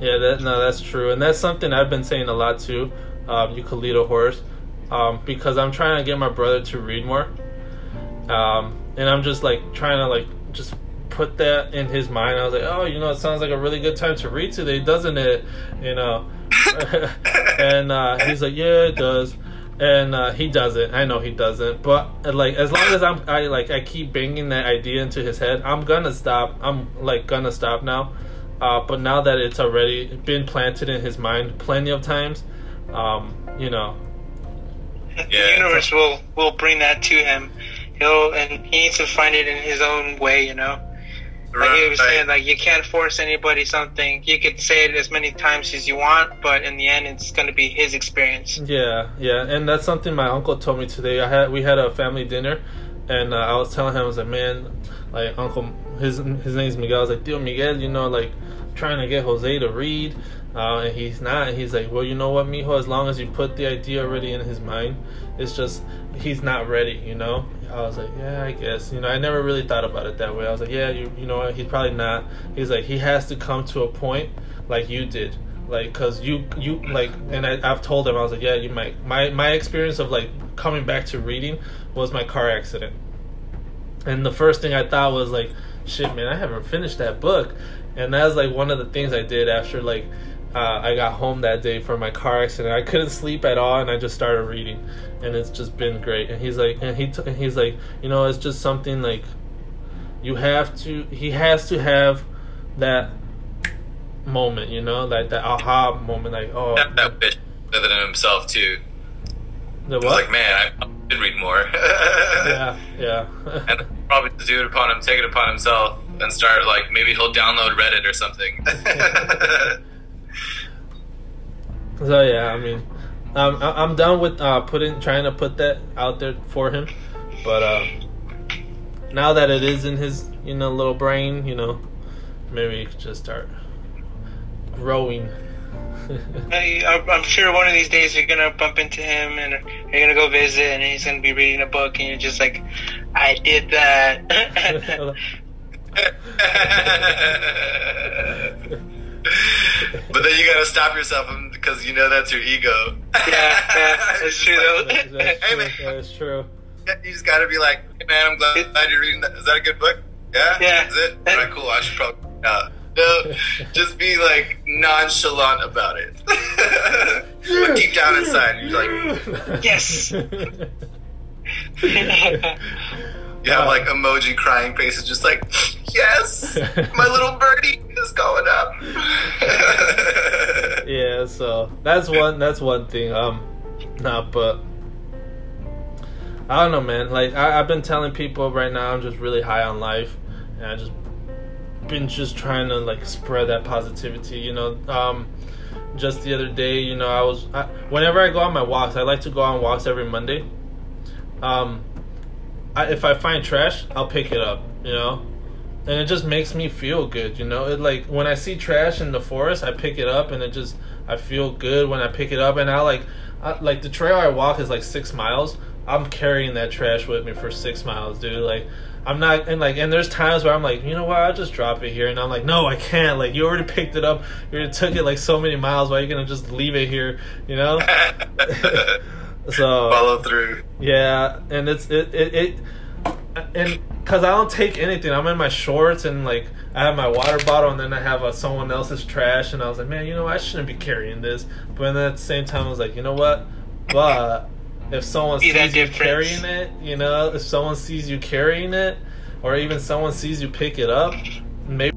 Yeah, that no, that's true, and that's something I've been saying a lot too. Um, you could lead a horse um, because I'm trying to get my brother to read more, um, and I'm just like trying to like just put that in his mind. I was like, oh, you know, it sounds like a really good time to read today, doesn't it? You know, and uh, he's like, yeah, it does. And uh, he doesn't. I know he doesn't. But like, as long as I'm, I like, I keep banging that idea into his head. I'm gonna stop. I'm like gonna stop now. Uh, but now that it's already been planted in his mind plenty of times, um, you know, yeah. the universe will will bring that to him. He'll and he needs to find it in his own way. You know. Like he was saying, like you can't force anybody something. You could say it as many times as you want, but in the end, it's going to be his experience. Yeah, yeah, and that's something my uncle told me today. I had we had a family dinner, and uh, I was telling him, I was like, man, like uncle, his his name's Miguel. I was like, Tio Miguel, you know, like trying to get Jose to read, uh, and he's not. And he's like, well, you know what, mijo, as long as you put the idea already in his mind, it's just he's not ready, you know. I was like, yeah, I guess. You know, I never really thought about it that way. I was like, yeah, you, you know, he's probably not. He's like, he has to come to a point like you did, like, cause you, you like, and I, I've told him, I was like, yeah, you might. My my experience of like coming back to reading was my car accident, and the first thing I thought was like, shit, man, I haven't finished that book, and that was like one of the things I did after like uh, I got home that day from my car accident. I couldn't sleep at all, and I just started reading, and it's just been great. And he's like, and he t- and he's like, you know, it's just something like you have to. He has to have that moment, you know, like that aha moment, like oh, that, that bitch other than himself too. The what? Like man, I should read more. yeah, yeah. and probably do it upon him, take it upon himself, and start like maybe he'll download Reddit or something. So yeah, I mean, um, I'm done with uh, putting trying to put that out there for him, but uh, now that it is in his you know little brain, you know, maybe he could just start growing. I, I'm sure one of these days you're gonna bump into him and you're gonna go visit, and he's gonna be reading a book, and you're just like, "I did that." but then you gotta stop yourself because you know that's your ego. Yeah, yeah that's true. Like, that's, that's hey, man, that's true. You just gotta be like, hey, man, I'm glad, glad you're reading that. Is that a good book? Yeah, yeah. Is it? All right, cool. I should probably. Uh, no, just be like nonchalant about it. but deep down inside, you're like, yes. You have like emoji crying faces, just like, yes, my little birdie is going up. yeah, so that's one. That's one thing. Um, nah, but I don't know, man. Like I, have been telling people right now, I'm just really high on life, and I just been just trying to like spread that positivity. You know, um, just the other day, you know, I was I, whenever I go on my walks, I like to go on walks every Monday. Um, I, if I find trash, I'll pick it up, you know, and it just makes me feel good, you know. It like when I see trash in the forest, I pick it up, and it just I feel good when I pick it up, and I like, I, like the trail I walk is like six miles. I'm carrying that trash with me for six miles, dude. Like I'm not and like and there's times where I'm like, you know what, I'll just drop it here and I'm like, no, I can't. Like you already picked it up. You already took it like so many miles, why are you gonna just leave it here, you know? so follow through. Yeah, and it's it, it, it and Cause I don't take anything. I'm in my shorts and like I have my water bottle, and then I have uh, someone else's trash. And I was like, man, you know, I shouldn't be carrying this. But then at the same time, I was like, you know what? But if someone Be sees you carrying it, you know, if someone sees you carrying it, or even someone sees you pick it up, maybe